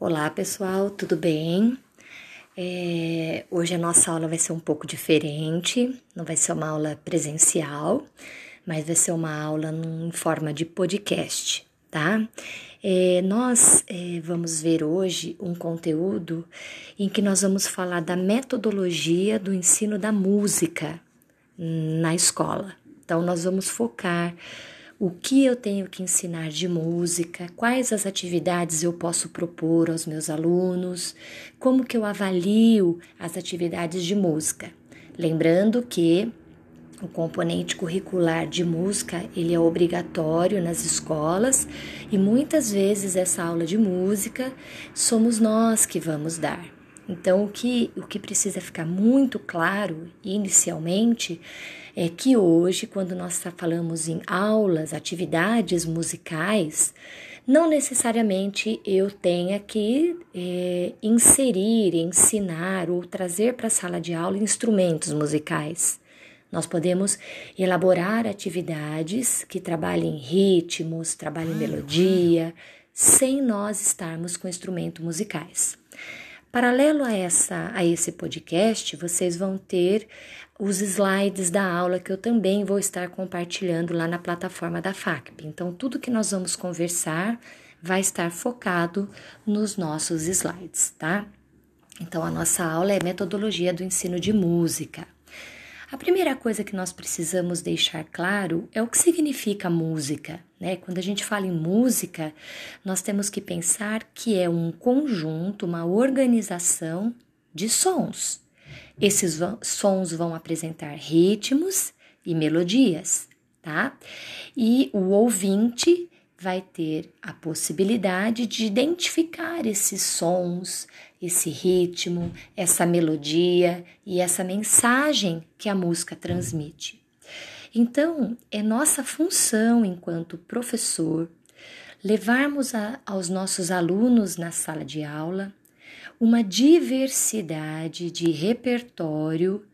Olá pessoal, tudo bem? É, hoje a nossa aula vai ser um pouco diferente, não vai ser uma aula presencial, mas vai ser uma aula em forma de podcast, tá? É, nós é, vamos ver hoje um conteúdo em que nós vamos falar da metodologia do ensino da música na escola. Então, nós vamos focar o que eu tenho que ensinar de música, quais as atividades eu posso propor aos meus alunos, como que eu avalio as atividades de música. Lembrando que o componente curricular de música, ele é obrigatório nas escolas e muitas vezes essa aula de música somos nós que vamos dar. Então, o que, o que precisa ficar muito claro inicialmente é que hoje, quando nós falamos em aulas, atividades musicais, não necessariamente eu tenha que é, inserir, ensinar ou trazer para a sala de aula instrumentos musicais. Nós podemos elaborar atividades que trabalhem ritmos, trabalhem melodia, sem nós estarmos com instrumentos musicais. Paralelo a, essa, a esse podcast, vocês vão ter os slides da aula que eu também vou estar compartilhando lá na plataforma da FACP. Então, tudo que nós vamos conversar vai estar focado nos nossos slides, tá? Então, a nossa aula é metodologia do ensino de música. A primeira coisa que nós precisamos deixar claro é o que significa música. Né? Quando a gente fala em música, nós temos que pensar que é um conjunto, uma organização de sons. Esses sons vão apresentar ritmos e melodias, tá? E o ouvinte vai ter a possibilidade de identificar esses sons, esse ritmo, essa melodia e essa mensagem que a música transmite. Então, é nossa função enquanto professor levarmos a, aos nossos alunos na sala de aula uma diversidade de repertório,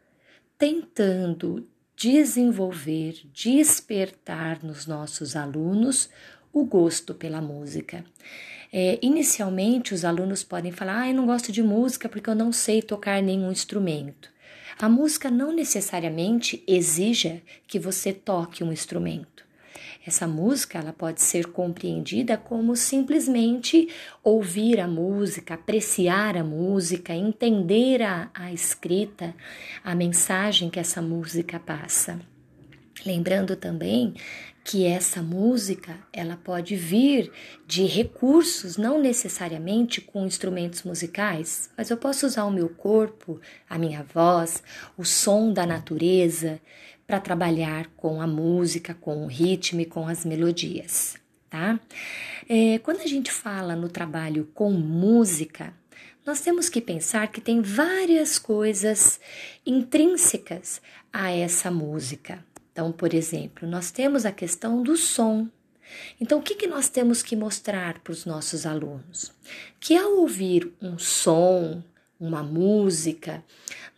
tentando desenvolver, despertar nos nossos alunos o gosto pela música. É, inicialmente, os alunos podem falar: ah, eu não gosto de música porque eu não sei tocar nenhum instrumento. A música não necessariamente exija que você toque um instrumento. Essa música ela pode ser compreendida como simplesmente ouvir a música, apreciar a música, entender a, a escrita, a mensagem que essa música passa. Lembrando também que essa música ela pode vir de recursos, não necessariamente com instrumentos musicais, mas eu posso usar o meu corpo, a minha voz, o som da natureza para trabalhar com a música, com o ritmo e com as melodias, tá? É, quando a gente fala no trabalho com música, nós temos que pensar que tem várias coisas intrínsecas a essa música. Então, por exemplo, nós temos a questão do som. Então, o que, que nós temos que mostrar para os nossos alunos? Que ao ouvir um som, uma música,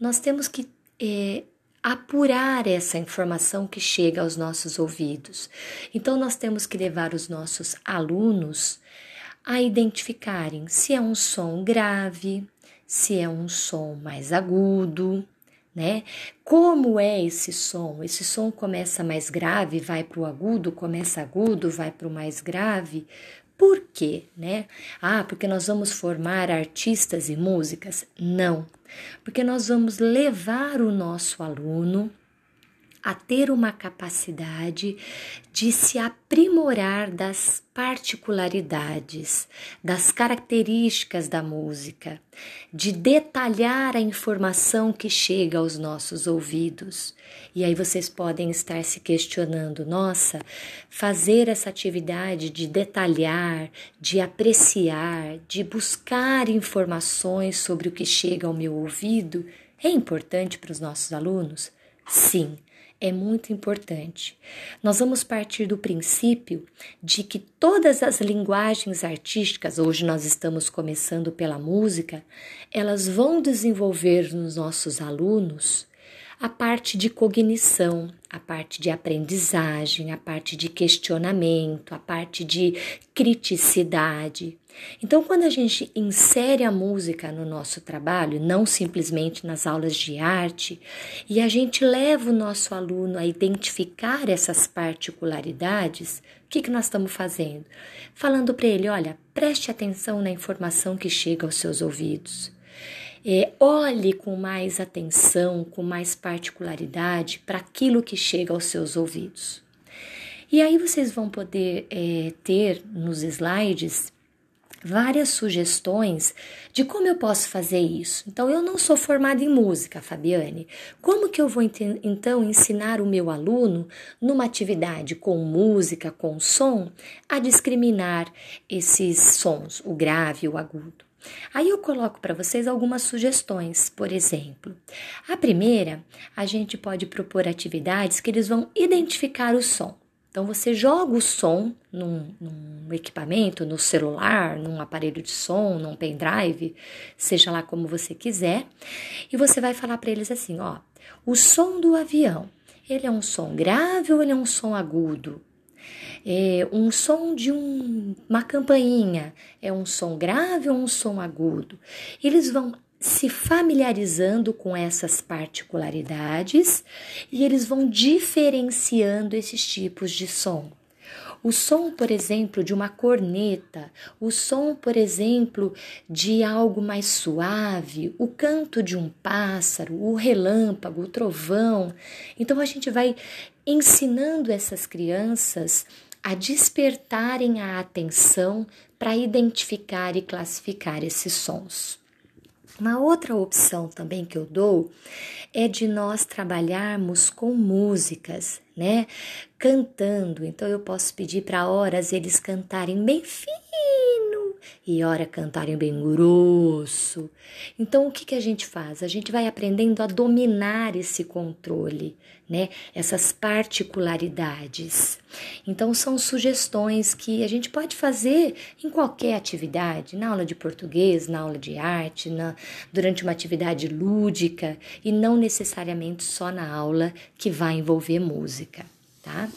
nós temos que é, apurar essa informação que chega aos nossos ouvidos. Então, nós temos que levar os nossos alunos a identificarem se é um som grave, se é um som mais agudo, né? Como é esse som? Esse som começa mais grave, vai para o agudo, começa agudo, vai para o mais grave. Por quê, né? Ah, porque nós vamos formar artistas e músicas? Não, porque nós vamos levar o nosso aluno a ter uma capacidade de se aprimorar das particularidades, das características da música, de detalhar a informação que chega aos nossos ouvidos. E aí vocês podem estar se questionando: nossa, fazer essa atividade de detalhar, de apreciar, de buscar informações sobre o que chega ao meu ouvido é importante para os nossos alunos? Sim é muito importante. Nós vamos partir do princípio de que todas as linguagens artísticas, hoje nós estamos começando pela música, elas vão desenvolver nos nossos alunos a parte de cognição, a parte de aprendizagem, a parte de questionamento, a parte de criticidade. Então, quando a gente insere a música no nosso trabalho, não simplesmente nas aulas de arte, e a gente leva o nosso aluno a identificar essas particularidades, o que, que nós estamos fazendo? Falando para ele: olha, preste atenção na informação que chega aos seus ouvidos. É, olhe com mais atenção, com mais particularidade para aquilo que chega aos seus ouvidos. E aí vocês vão poder é, ter nos slides várias sugestões de como eu posso fazer isso. Então, eu não sou formada em música, Fabiane. Como que eu vou então ensinar o meu aluno, numa atividade com música, com som, a discriminar esses sons, o grave e o agudo? Aí eu coloco para vocês algumas sugestões, por exemplo. A primeira, a gente pode propor atividades que eles vão identificar o som. Então você joga o som num, num, equipamento, no celular, num aparelho de som, num pendrive, seja lá como você quiser, e você vai falar para eles assim: ó, o som do avião, ele é um som grave ou ele é um som agudo? É, um som de um, uma campainha é um som grave ou um som agudo? Eles vão se familiarizando com essas particularidades e eles vão diferenciando esses tipos de som. O som, por exemplo, de uma corneta, o som, por exemplo, de algo mais suave, o canto de um pássaro, o relâmpago, o trovão. Então a gente vai ensinando essas crianças a despertarem a atenção para identificar e classificar esses sons. Uma outra opção também que eu dou é de nós trabalharmos com músicas, né? Cantando. Então eu posso pedir para horas eles cantarem bem fino e hora cantarem bem grosso. Então o que que a gente faz? A gente vai aprendendo a dominar esse controle, né? Essas particularidades. Então são sugestões que a gente pode fazer em qualquer atividade, na aula de português, na aula de arte, na, durante uma atividade lúdica e não necessariamente só na aula que vai envolver música, tá?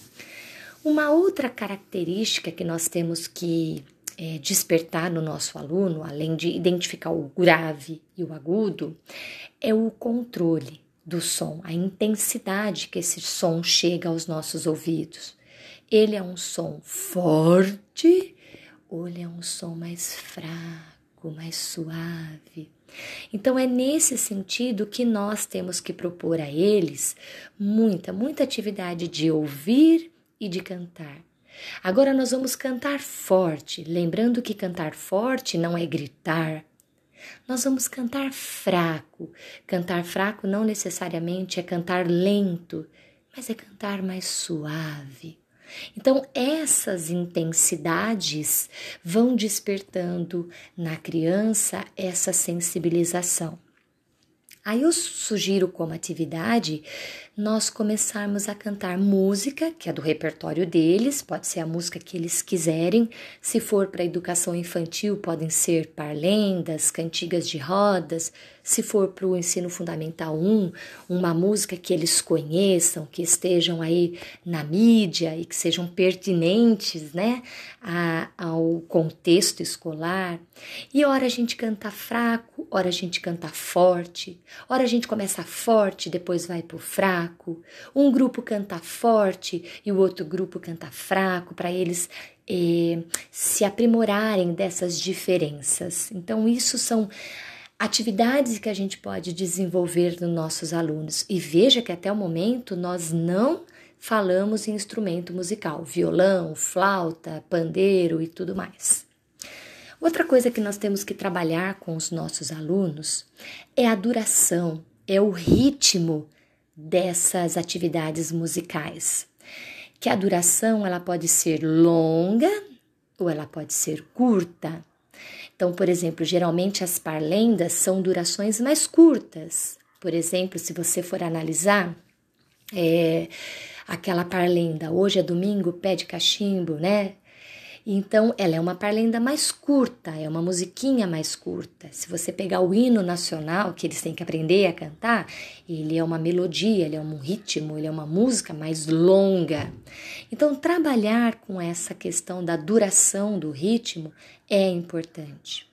Uma outra característica que nós temos que é, despertar no nosso aluno, além de identificar o grave e o agudo, é o controle do som, a intensidade que esse som chega aos nossos ouvidos. Ele é um som forte ou ele é um som mais fraco, mais suave? Então é nesse sentido que nós temos que propor a eles muita, muita atividade de ouvir e de cantar. Agora nós vamos cantar forte, lembrando que cantar forte não é gritar, nós vamos cantar fraco. Cantar fraco não necessariamente é cantar lento, mas é cantar mais suave. Então, essas intensidades vão despertando na criança essa sensibilização. Aí eu sugiro como atividade nós começarmos a cantar música, que é do repertório deles, pode ser a música que eles quiserem. Se for para educação infantil, podem ser parlendas, cantigas de rodas. Se for para o ensino fundamental 1, uma música que eles conheçam, que estejam aí na mídia e que sejam pertinentes né, a, ao contexto escolar. E hora a gente canta fraco, hora a gente canta forte, hora a gente começa forte, depois vai para o fraco fraco. Um grupo canta forte e o outro grupo canta fraco, para eles eh, se aprimorarem dessas diferenças. Então, isso são atividades que a gente pode desenvolver nos nossos alunos. E veja que até o momento nós não falamos em instrumento musical, violão, flauta, pandeiro e tudo mais. Outra coisa que nós temos que trabalhar com os nossos alunos é a duração, é o ritmo dessas atividades musicais, que a duração ela pode ser longa ou ela pode ser curta. Então, por exemplo, geralmente as parlendas são durações mais curtas. Por exemplo, se você for analisar é, aquela parlenda, hoje é domingo, pé de cachimbo, né? Então, ela é uma parlenda mais curta, é uma musiquinha mais curta. Se você pegar o hino nacional, que eles têm que aprender a cantar, ele é uma melodia, ele é um ritmo, ele é uma música mais longa. Então, trabalhar com essa questão da duração do ritmo é importante.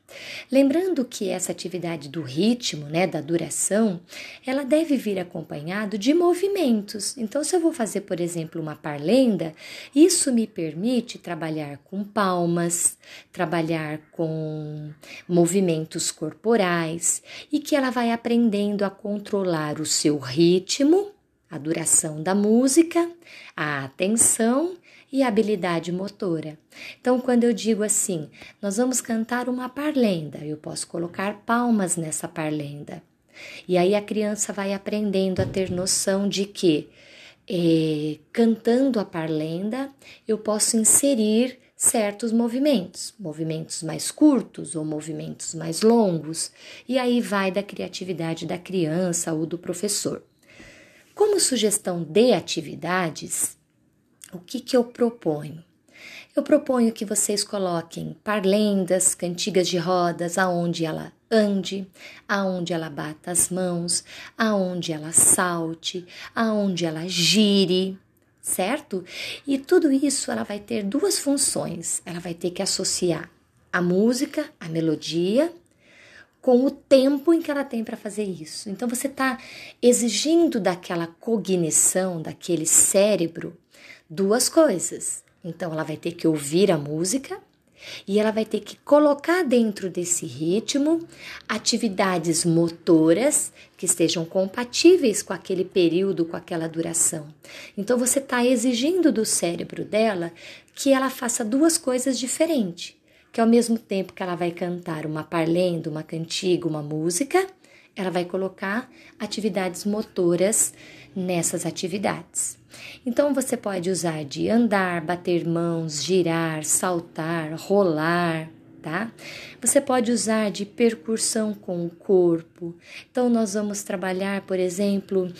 Lembrando que essa atividade do ritmo, né, da duração, ela deve vir acompanhado de movimentos. Então, se eu vou fazer, por exemplo, uma parlenda, isso me permite trabalhar com palmas, trabalhar com movimentos corporais e que ela vai aprendendo a controlar o seu ritmo, a duração da música, a atenção e habilidade motora. Então, quando eu digo assim, nós vamos cantar uma parlenda, eu posso colocar palmas nessa parlenda. E aí a criança vai aprendendo a ter noção de que, eh, cantando a parlenda, eu posso inserir certos movimentos, movimentos mais curtos ou movimentos mais longos, e aí vai da criatividade da criança ou do professor. Como sugestão de atividades, o que, que eu proponho? Eu proponho que vocês coloquem parlendas, cantigas de rodas, aonde ela ande, aonde ela bata as mãos, aonde ela salte, aonde ela gire, certo? E tudo isso ela vai ter duas funções. Ela vai ter que associar a música, a melodia, com o tempo em que ela tem para fazer isso. Então você está exigindo daquela cognição, daquele cérebro, duas coisas. Então, ela vai ter que ouvir a música e ela vai ter que colocar dentro desse ritmo atividades motoras que estejam compatíveis com aquele período, com aquela duração. Então, você está exigindo do cérebro dela que ela faça duas coisas diferentes. Que ao mesmo tempo que ela vai cantar uma parlenda, uma cantiga, uma música, ela vai colocar atividades motoras nessas atividades. Então você pode usar de andar, bater mãos, girar, saltar, rolar, tá? Você pode usar de percussão com o corpo. Então nós vamos trabalhar, por exemplo,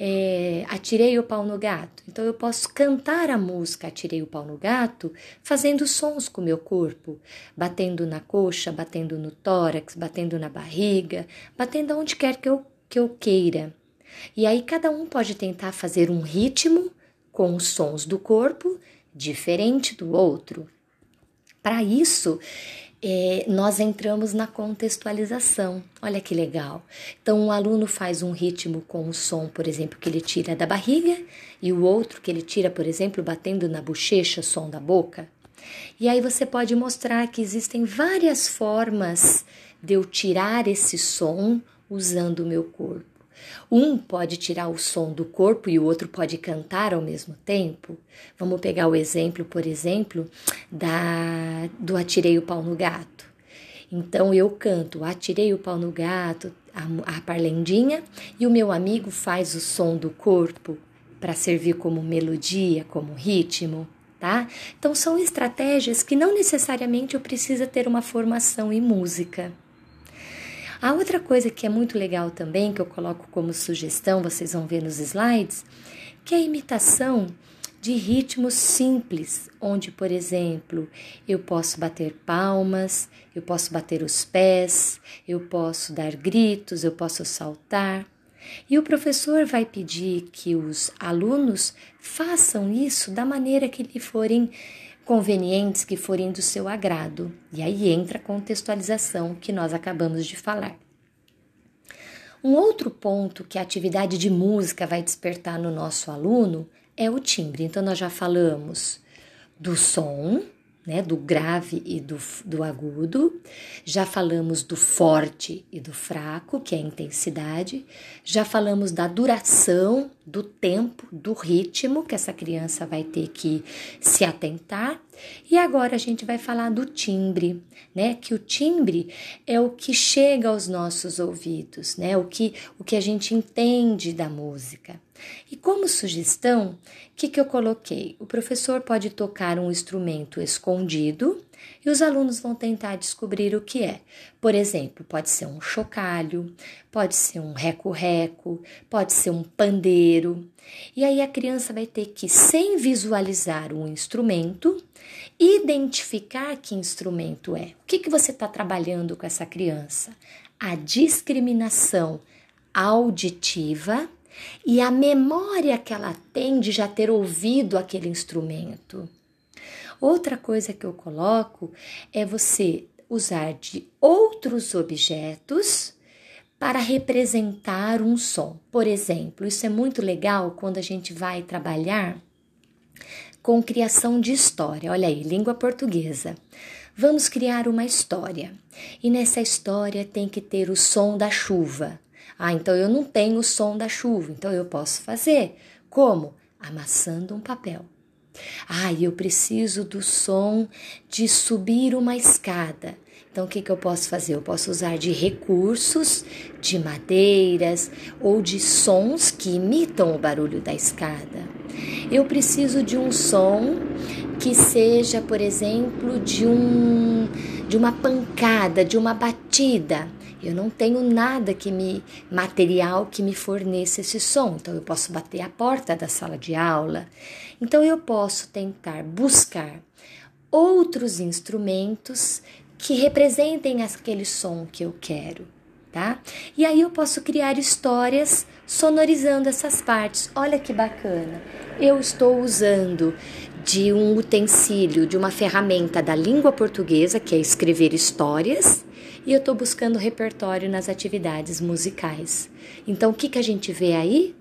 é, atirei o pau no gato. Então eu posso cantar a música Atirei o pau no gato, fazendo sons com o meu corpo, batendo na coxa, batendo no tórax, batendo na barriga, batendo onde quer que eu, que eu queira. E aí cada um pode tentar fazer um ritmo com os sons do corpo diferente do outro. Para isso, é, nós entramos na contextualização. Olha que legal. Então, um aluno faz um ritmo com o som, por exemplo, que ele tira da barriga, e o outro que ele tira, por exemplo, batendo na bochecha, som da boca. E aí você pode mostrar que existem várias formas de eu tirar esse som usando o meu corpo. Um pode tirar o som do corpo e o outro pode cantar ao mesmo tempo. Vamos pegar o exemplo, por exemplo, da do atirei o pau no gato. Então eu canto, atirei o pau no gato, a, a parlendinha, e o meu amigo faz o som do corpo para servir como melodia, como ritmo, tá? Então são estratégias que não necessariamente eu preciso ter uma formação em música. A outra coisa que é muito legal também, que eu coloco como sugestão, vocês vão ver nos slides, que é a imitação de ritmos simples, onde, por exemplo, eu posso bater palmas, eu posso bater os pés, eu posso dar gritos, eu posso saltar. E o professor vai pedir que os alunos façam isso da maneira que lhe forem convenientes que forem do seu agrado. E aí entra a contextualização que nós acabamos de falar. Um outro ponto que a atividade de música vai despertar no nosso aluno é o timbre. Então, nós já falamos do som, né, do grave e do, do agudo. Já falamos do forte e do fraco, que é a intensidade. Já falamos da duração, do tempo, do ritmo que essa criança vai ter que se atentar. E agora a gente vai falar do timbre, né? Que o timbre é o que chega aos nossos ouvidos, né? O que, o que a gente entende da música. E como sugestão, o que, que eu coloquei? O professor pode tocar um instrumento escondido e os alunos vão tentar descobrir o que é. Por exemplo, pode ser um chocalho, pode ser um reco-reco, pode ser um pandeiro. E aí a criança vai ter que, sem visualizar um instrumento, identificar que instrumento é. O que, que você está trabalhando com essa criança? A discriminação auditiva e a memória que ela tem de já ter ouvido aquele instrumento. Outra coisa que eu coloco é você usar de outros objetos para representar um som. Por exemplo, isso é muito legal quando a gente vai trabalhar com criação de história. Olha aí, língua portuguesa. Vamos criar uma história. E nessa história tem que ter o som da chuva. Ah, então eu não tenho o som da chuva, então eu posso fazer. Como? Amassando um papel. Ah, eu preciso do som de subir uma escada. Então, o que, que eu posso fazer? Eu posso usar de recursos, de madeiras ou de sons que imitam o barulho da escada. Eu preciso de um som que seja, por exemplo, de um de uma pancada, de uma batida. Eu não tenho nada que me material que me forneça esse som. Então eu posso bater a porta da sala de aula. Então eu posso tentar buscar outros instrumentos que representem aquele som que eu quero, tá? E aí eu posso criar histórias sonorizando essas partes. Olha que bacana. Eu estou usando de um utensílio, de uma ferramenta da língua portuguesa, que é escrever histórias, e eu estou buscando repertório nas atividades musicais. Então, o que, que a gente vê aí?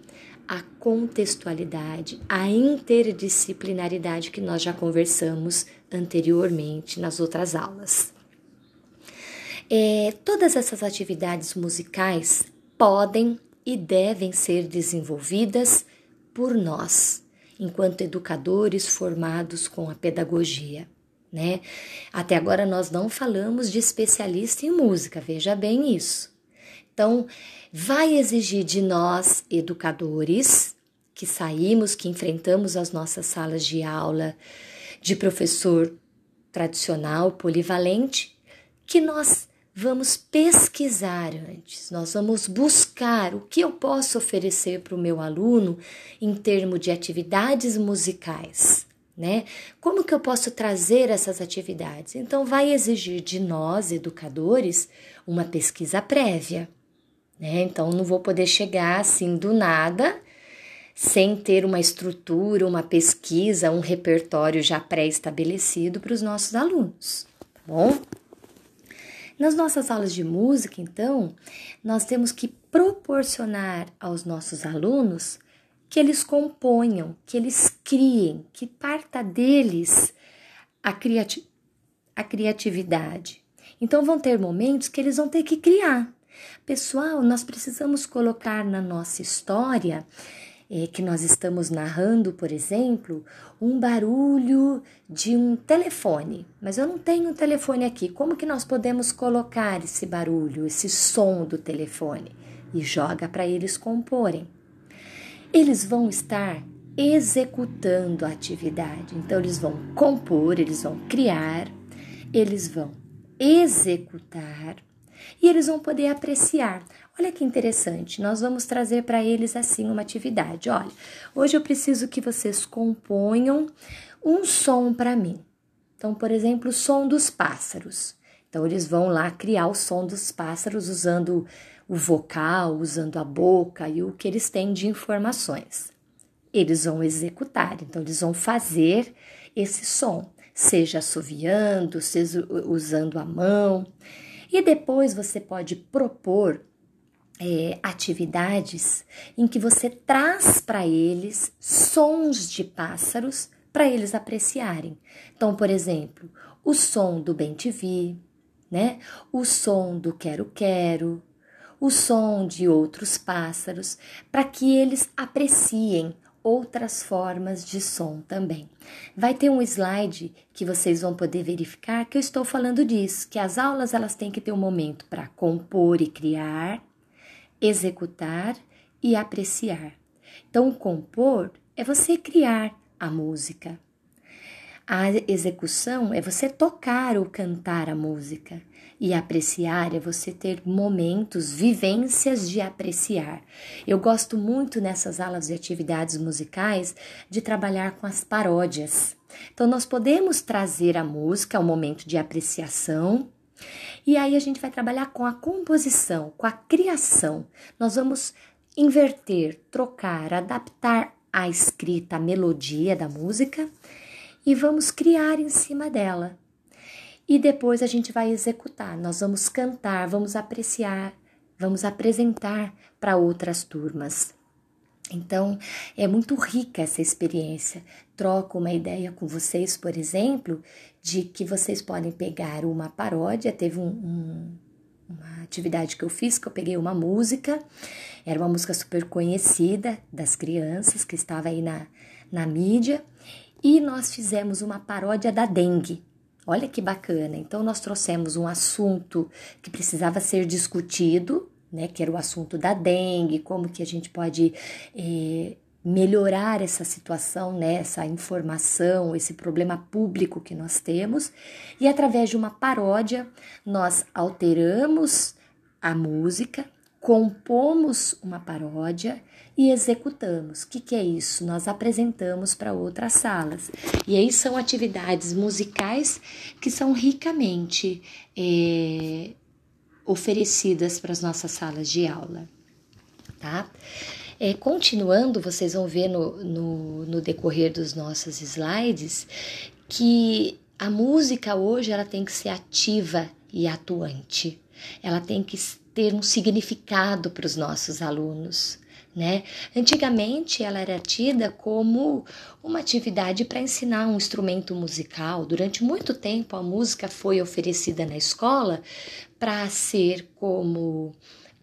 A contextualidade, a interdisciplinaridade que nós já conversamos anteriormente nas outras aulas. É, todas essas atividades musicais podem e devem ser desenvolvidas por nós, enquanto educadores formados com a pedagogia. Né? Até agora nós não falamos de especialista em música, veja bem isso. Então, vai exigir de nós, educadores, que saímos, que enfrentamos as nossas salas de aula de professor tradicional, polivalente, que nós vamos pesquisar antes, nós vamos buscar o que eu posso oferecer para o meu aluno em termos de atividades musicais. Né? Como que eu posso trazer essas atividades? Então, vai exigir de nós, educadores, uma pesquisa prévia. Né? Então, não vou poder chegar assim do nada, sem ter uma estrutura, uma pesquisa, um repertório já pré-estabelecido para os nossos alunos, tá bom? Nas nossas aulas de música, então, nós temos que proporcionar aos nossos alunos que eles componham, que eles criem, que parta deles a, criati a criatividade. Então, vão ter momentos que eles vão ter que criar. Pessoal, nós precisamos colocar na nossa história é, que nós estamos narrando, por exemplo, um barulho de um telefone. Mas eu não tenho um telefone aqui. Como que nós podemos colocar esse barulho, esse som do telefone? E joga para eles comporem. Eles vão estar executando a atividade. Então, eles vão compor, eles vão criar, eles vão executar e eles vão poder apreciar. Olha que interessante, nós vamos trazer para eles assim uma atividade. Olha, hoje eu preciso que vocês componham um som para mim. Então, por exemplo, o som dos pássaros. Então, eles vão lá criar o som dos pássaros usando o vocal, usando a boca e o que eles têm de informações. Eles vão executar, então, eles vão fazer esse som, seja assoviando, seja usando a mão. E depois você pode propor é, atividades em que você traz para eles sons de pássaros para eles apreciarem. Então, por exemplo, o som do bem te vi, né? O som do quero quero, o som de outros pássaros, para que eles apreciem outras formas de som também. Vai ter um slide que vocês vão poder verificar que eu estou falando disso, que as aulas elas têm que ter um momento para compor e criar, executar e apreciar. Então, compor é você criar a música. A execução é você tocar ou cantar a música. E apreciar é você ter momentos, vivências de apreciar. Eu gosto muito nessas aulas de atividades musicais de trabalhar com as paródias. Então, nós podemos trazer a música ao momento de apreciação, e aí a gente vai trabalhar com a composição, com a criação. Nós vamos inverter, trocar, adaptar a escrita, a melodia da música e vamos criar em cima dela e depois a gente vai executar. Nós vamos cantar, vamos apreciar, vamos apresentar para outras turmas. Então, é muito rica essa experiência. Troco uma ideia com vocês, por exemplo, de que vocês podem pegar uma paródia. Teve um, um, uma atividade que eu fiz, que eu peguei uma música, era uma música super conhecida das crianças, que estava aí na, na mídia, e nós fizemos uma paródia da dengue. Olha que bacana. Então, nós trouxemos um assunto que precisava ser discutido, né? Que era o assunto da dengue, como que a gente pode eh, melhorar essa situação, né? Essa informação, esse problema público que nós temos. E através de uma paródia, nós alteramos a música, compomos uma paródia e executamos. O que, que é isso? Nós apresentamos para outras salas. E aí são atividades musicais que são ricamente é, oferecidas para as nossas salas de aula, tá? É, continuando, vocês vão ver no, no, no decorrer dos nossos slides que a música hoje ela tem que ser ativa e atuante. Ela tem que ter um significado para os nossos alunos. Né? Antigamente ela era tida como uma atividade para ensinar um instrumento musical. Durante muito tempo a música foi oferecida na escola para ser como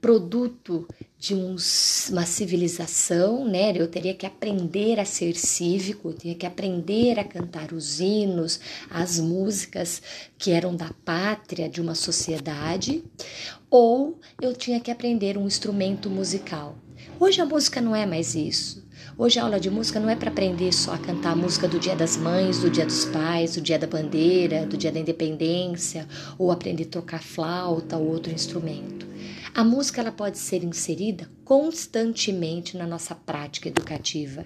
produto de uma civilização, né? Eu teria que aprender a ser cívico, eu teria que aprender a cantar os hinos, as músicas que eram da pátria de uma sociedade, ou eu tinha que aprender um instrumento musical. Hoje a música não é mais isso. Hoje a aula de música não é para aprender só a cantar a música do Dia das Mães, do Dia dos Pais, do Dia da Bandeira, do Dia da Independência, ou aprender a tocar flauta ou outro instrumento. A música ela pode ser inserida constantemente na nossa prática educativa.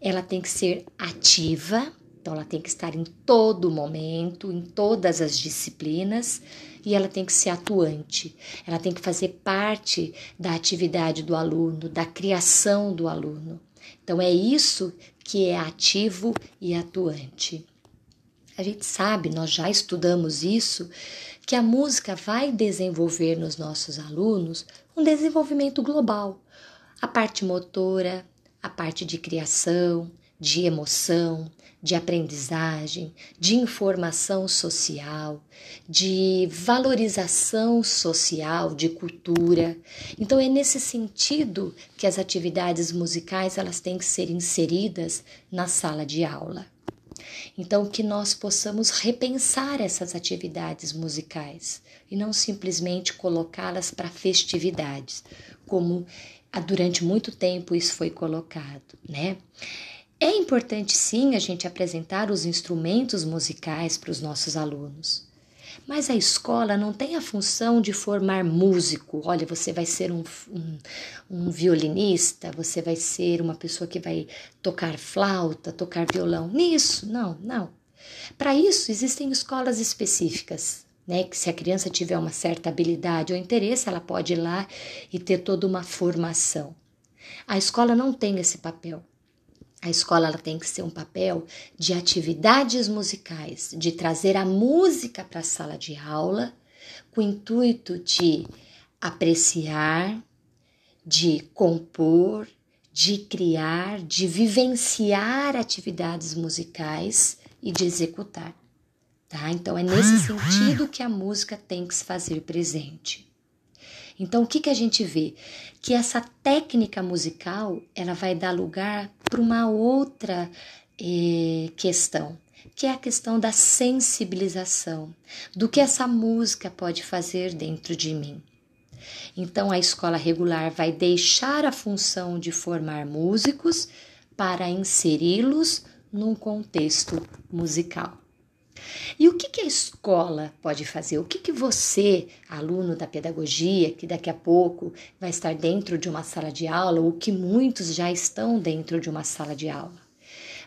Ela tem que ser ativa, então ela tem que estar em todo momento, em todas as disciplinas, e ela tem que ser atuante. Ela tem que fazer parte da atividade do aluno, da criação do aluno. Então é isso que é ativo e atuante. A gente sabe, nós já estudamos isso, que a música vai desenvolver nos nossos alunos um desenvolvimento global. A parte motora, a parte de criação, de emoção, de aprendizagem, de informação social, de valorização social, de cultura. Então é nesse sentido que as atividades musicais elas têm que ser inseridas na sala de aula. Então, que nós possamos repensar essas atividades musicais e não simplesmente colocá-las para festividades, como durante muito tempo isso foi colocado, né? É importante sim a gente apresentar os instrumentos musicais para os nossos alunos. Mas a escola não tem a função de formar músico. Olha, você vai ser um, um, um, violinista, você vai ser uma pessoa que vai tocar flauta, tocar violão. Nisso, não, não. Para isso, existem escolas específicas, né? Que se a criança tiver uma certa habilidade ou interesse, ela pode ir lá e ter toda uma formação. A escola não tem esse papel. A escola ela tem que ser um papel de atividades musicais, de trazer a música para a sala de aula, com o intuito de apreciar, de compor, de criar, de vivenciar atividades musicais e de executar. Tá? Então é nesse sentido que a música tem que se fazer presente. Então, o que, que a gente vê? Que essa técnica musical ela vai dar lugar para uma outra eh, questão, que é a questão da sensibilização, do que essa música pode fazer dentro de mim. Então, a escola regular vai deixar a função de formar músicos para inseri-los num contexto musical. E o que, que a escola pode fazer? O que, que você, aluno da pedagogia, que daqui a pouco vai estar dentro de uma sala de aula, ou que muitos já estão dentro de uma sala de aula,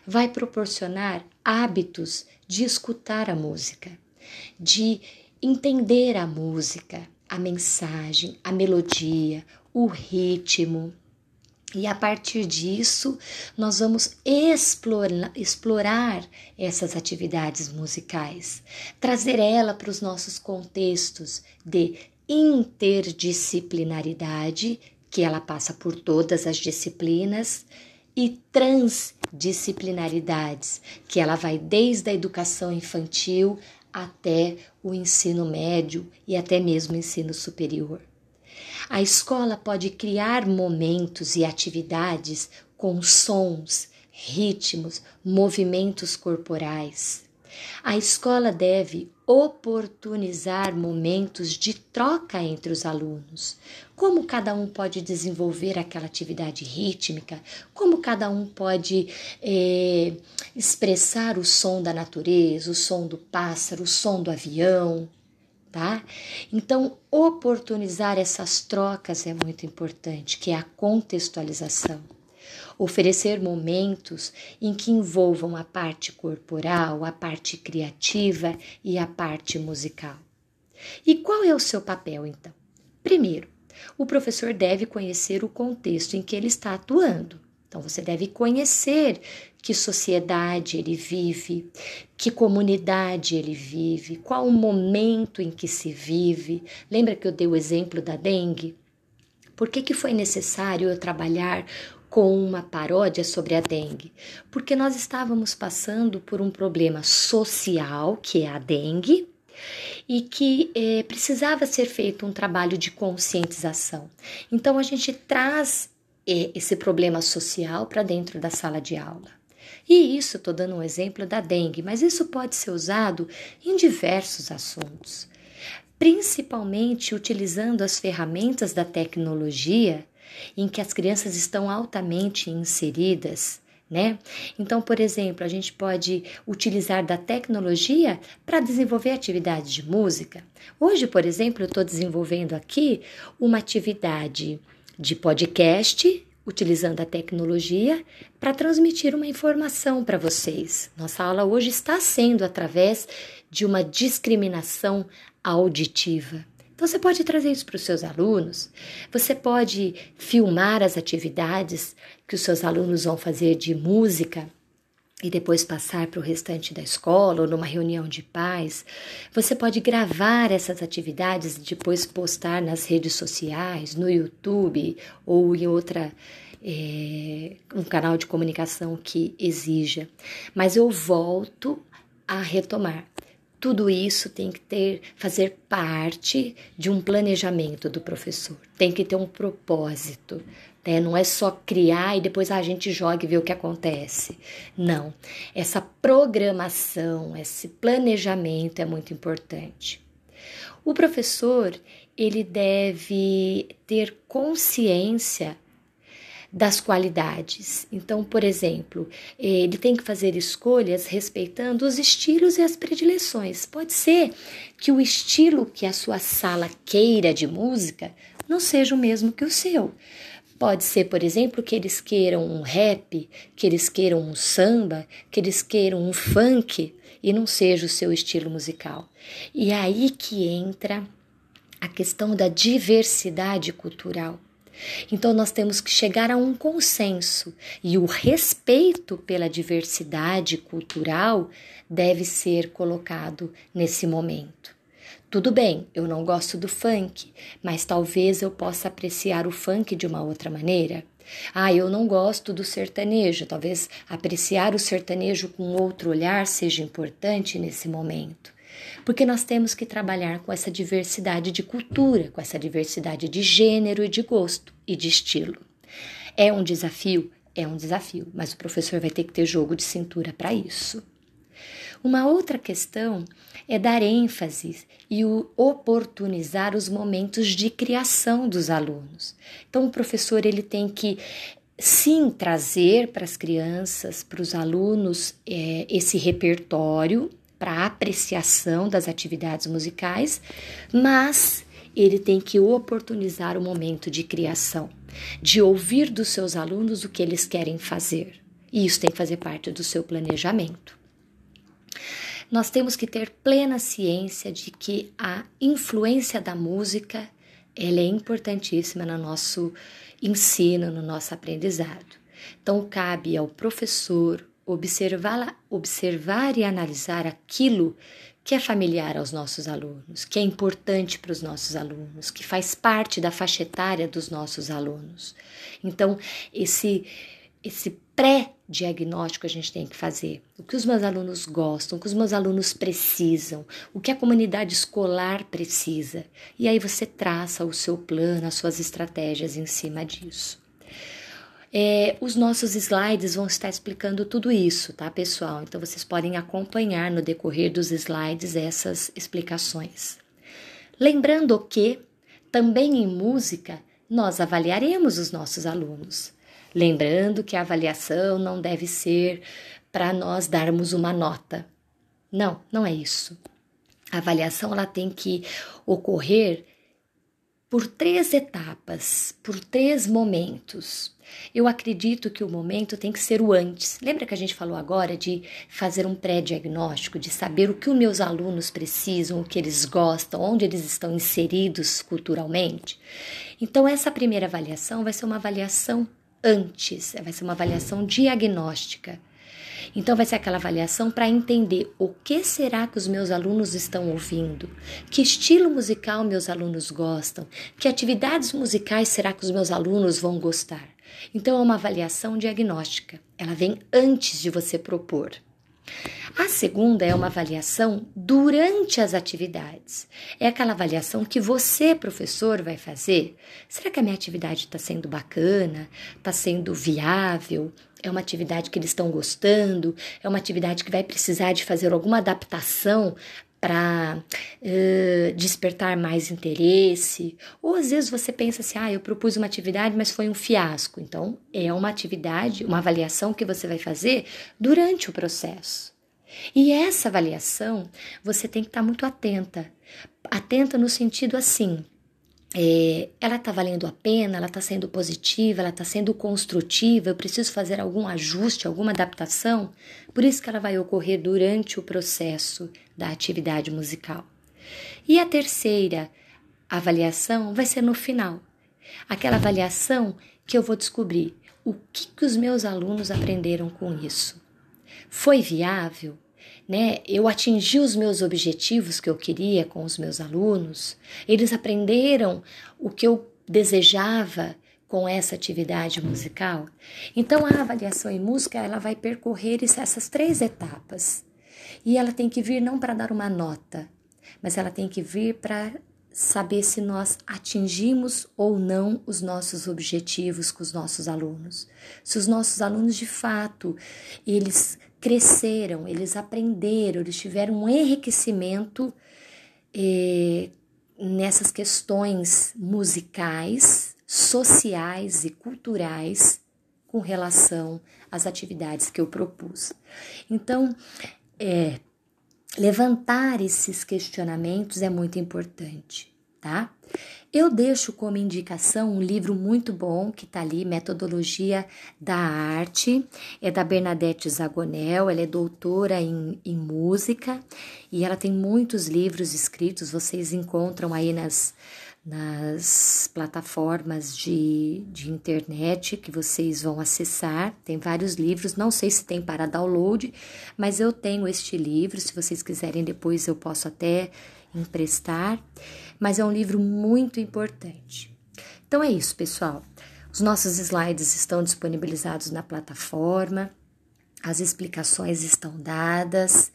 vai proporcionar hábitos de escutar a música, de entender a música, a mensagem, a melodia, o ritmo. E a partir disso, nós vamos explorar, explorar essas atividades musicais, trazer ela para os nossos contextos de interdisciplinaridade, que ela passa por todas as disciplinas, e transdisciplinaridades, que ela vai desde a educação infantil até o ensino médio e até mesmo o ensino superior. A escola pode criar momentos e atividades com sons, ritmos, movimentos corporais. A escola deve oportunizar momentos de troca entre os alunos. Como cada um pode desenvolver aquela atividade rítmica, como cada um pode é, expressar o som da natureza, o som do pássaro, o som do avião tá? Então, oportunizar essas trocas é muito importante, que é a contextualização. Oferecer momentos em que envolvam a parte corporal, a parte criativa e a parte musical. E qual é o seu papel, então? Primeiro, o professor deve conhecer o contexto em que ele está atuando. Então, você deve conhecer que sociedade ele vive, que comunidade ele vive, qual o momento em que se vive. Lembra que eu dei o exemplo da dengue? Por que, que foi necessário eu trabalhar com uma paródia sobre a dengue? Porque nós estávamos passando por um problema social, que é a dengue, e que eh, precisava ser feito um trabalho de conscientização. Então a gente traz esse problema social para dentro da sala de aula. E isso estou dando um exemplo da dengue, mas isso pode ser usado em diversos assuntos, principalmente utilizando as ferramentas da tecnologia em que as crianças estão altamente inseridas. Né? Então, por exemplo, a gente pode utilizar da tecnologia para desenvolver atividades de música. Hoje, por exemplo, eu estou desenvolvendo aqui uma atividade de podcast utilizando a tecnologia para transmitir uma informação para vocês. Nossa aula hoje está sendo através de uma discriminação auditiva. Então, você pode trazer isso para os seus alunos, você pode filmar as atividades que os seus alunos vão fazer de música e depois passar para o restante da escola ou numa reunião de pais. Você pode gravar essas atividades e depois postar nas redes sociais, no YouTube ou em outra é, um canal de comunicação que exija. Mas eu volto a retomar. Tudo isso tem que ter, fazer parte de um planejamento do professor. Tem que ter um propósito. Né? Não é só criar e depois a gente joga e vê o que acontece. Não. Essa programação, esse planejamento é muito importante. O professor, ele deve ter consciência das qualidades. Então, por exemplo, ele tem que fazer escolhas respeitando os estilos e as predileções. Pode ser que o estilo que a sua sala queira de música não seja o mesmo que o seu. Pode ser, por exemplo, que eles queiram um rap, que eles queiram um samba, que eles queiram um funk e não seja o seu estilo musical. E é aí que entra a questão da diversidade cultural. Então, nós temos que chegar a um consenso e o respeito pela diversidade cultural deve ser colocado nesse momento. Tudo bem, eu não gosto do funk, mas talvez eu possa apreciar o funk de uma outra maneira. Ah, eu não gosto do sertanejo, talvez apreciar o sertanejo com outro olhar seja importante nesse momento. Porque nós temos que trabalhar com essa diversidade de cultura, com essa diversidade de gênero e de gosto e de estilo. É um desafio? É um desafio, mas o professor vai ter que ter jogo de cintura para isso. Uma outra questão é dar ênfase e oportunizar os momentos de criação dos alunos. Então o professor ele tem que sim trazer para as crianças, para os alunos, é, esse repertório para apreciação das atividades musicais, mas ele tem que oportunizar o momento de criação, de ouvir dos seus alunos o que eles querem fazer. E isso tem que fazer parte do seu planejamento. Nós temos que ter plena ciência de que a influência da música ela é importantíssima no nosso ensino, no nosso aprendizado. Então, cabe ao professor observar, observar e analisar aquilo que é familiar aos nossos alunos, que é importante para os nossos alunos, que faz parte da faixa etária dos nossos alunos. Então, esse esse pré-diagnóstico a gente tem que fazer. O que os meus alunos gostam, o que os meus alunos precisam, o que a comunidade escolar precisa. E aí você traça o seu plano, as suas estratégias em cima disso. É, os nossos slides vão estar explicando tudo isso, tá, pessoal? Então vocês podem acompanhar no decorrer dos slides essas explicações. Lembrando que também em música nós avaliaremos os nossos alunos. Lembrando que a avaliação não deve ser para nós darmos uma nota. Não, não é isso. A avaliação ela tem que ocorrer por três etapas, por três momentos. Eu acredito que o momento tem que ser o antes. Lembra que a gente falou agora de fazer um pré-diagnóstico, de saber o que os meus alunos precisam, o que eles gostam, onde eles estão inseridos culturalmente? Então, essa primeira avaliação vai ser uma avaliação antes, vai ser uma avaliação diagnóstica. Então, vai ser aquela avaliação para entender o que será que os meus alunos estão ouvindo, que estilo musical meus alunos gostam, que atividades musicais será que os meus alunos vão gostar. Então, é uma avaliação diagnóstica, ela vem antes de você propor. A segunda é uma avaliação durante as atividades. É aquela avaliação que você, professor, vai fazer. Será que a minha atividade está sendo bacana? Está sendo viável? É uma atividade que eles estão gostando? É uma atividade que vai precisar de fazer alguma adaptação para uh, despertar mais interesse, ou às vezes você pensa assim, ah, eu propus uma atividade, mas foi um fiasco. Então, é uma atividade, uma avaliação que você vai fazer durante o processo. E essa avaliação você tem que estar muito atenta. Atenta no sentido assim, é, ela está valendo a pena, ela está sendo positiva, ela está sendo construtiva, eu preciso fazer algum ajuste, alguma adaptação, por isso que ela vai ocorrer durante o processo da atividade musical. E a terceira avaliação vai ser no final, aquela avaliação que eu vou descobrir o que, que os meus alunos aprenderam com isso. Foi viável? Né? Eu atingi os meus objetivos que eu queria com os meus alunos. Eles aprenderam o que eu desejava com essa atividade musical. Então a avaliação em música, ela vai percorrer essas três etapas. E ela tem que vir não para dar uma nota, mas ela tem que vir para saber se nós atingimos ou não os nossos objetivos com os nossos alunos. Se os nossos alunos de fato eles cresceram, eles aprenderam, eles tiveram um enriquecimento eh, nessas questões musicais, sociais e culturais com relação às atividades que eu propus. Então, é, levantar esses questionamentos é muito importante, tá? Eu deixo como indicação um livro muito bom que está ali, Metodologia da Arte, é da Bernadette Zagonel, ela é doutora em, em música e ela tem muitos livros escritos, vocês encontram aí nas, nas plataformas de, de internet que vocês vão acessar. Tem vários livros, não sei se tem para download, mas eu tenho este livro. Se vocês quiserem, depois eu posso até emprestar. Mas é um livro muito importante. Então é isso, pessoal. Os nossos slides estão disponibilizados na plataforma, as explicações estão dadas.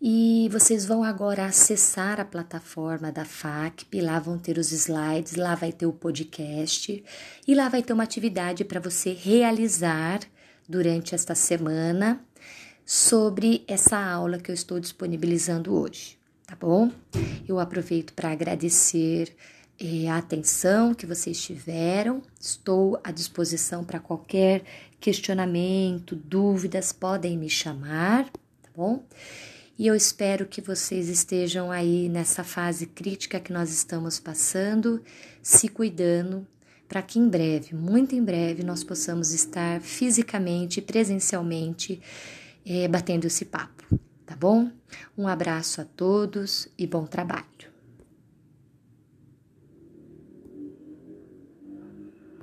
E vocês vão agora acessar a plataforma da FACP, lá vão ter os slides, lá vai ter o podcast e lá vai ter uma atividade para você realizar durante esta semana sobre essa aula que eu estou disponibilizando hoje, tá bom? Eu aproveito para agradecer a atenção que vocês tiveram. Estou à disposição para qualquer questionamento, dúvidas, podem me chamar, tá bom? E eu espero que vocês estejam aí nessa fase crítica que nós estamos passando, se cuidando, para que em breve, muito em breve, nós possamos estar fisicamente, presencialmente, é, batendo esse papo, tá bom? Um abraço a todos e bom trabalho.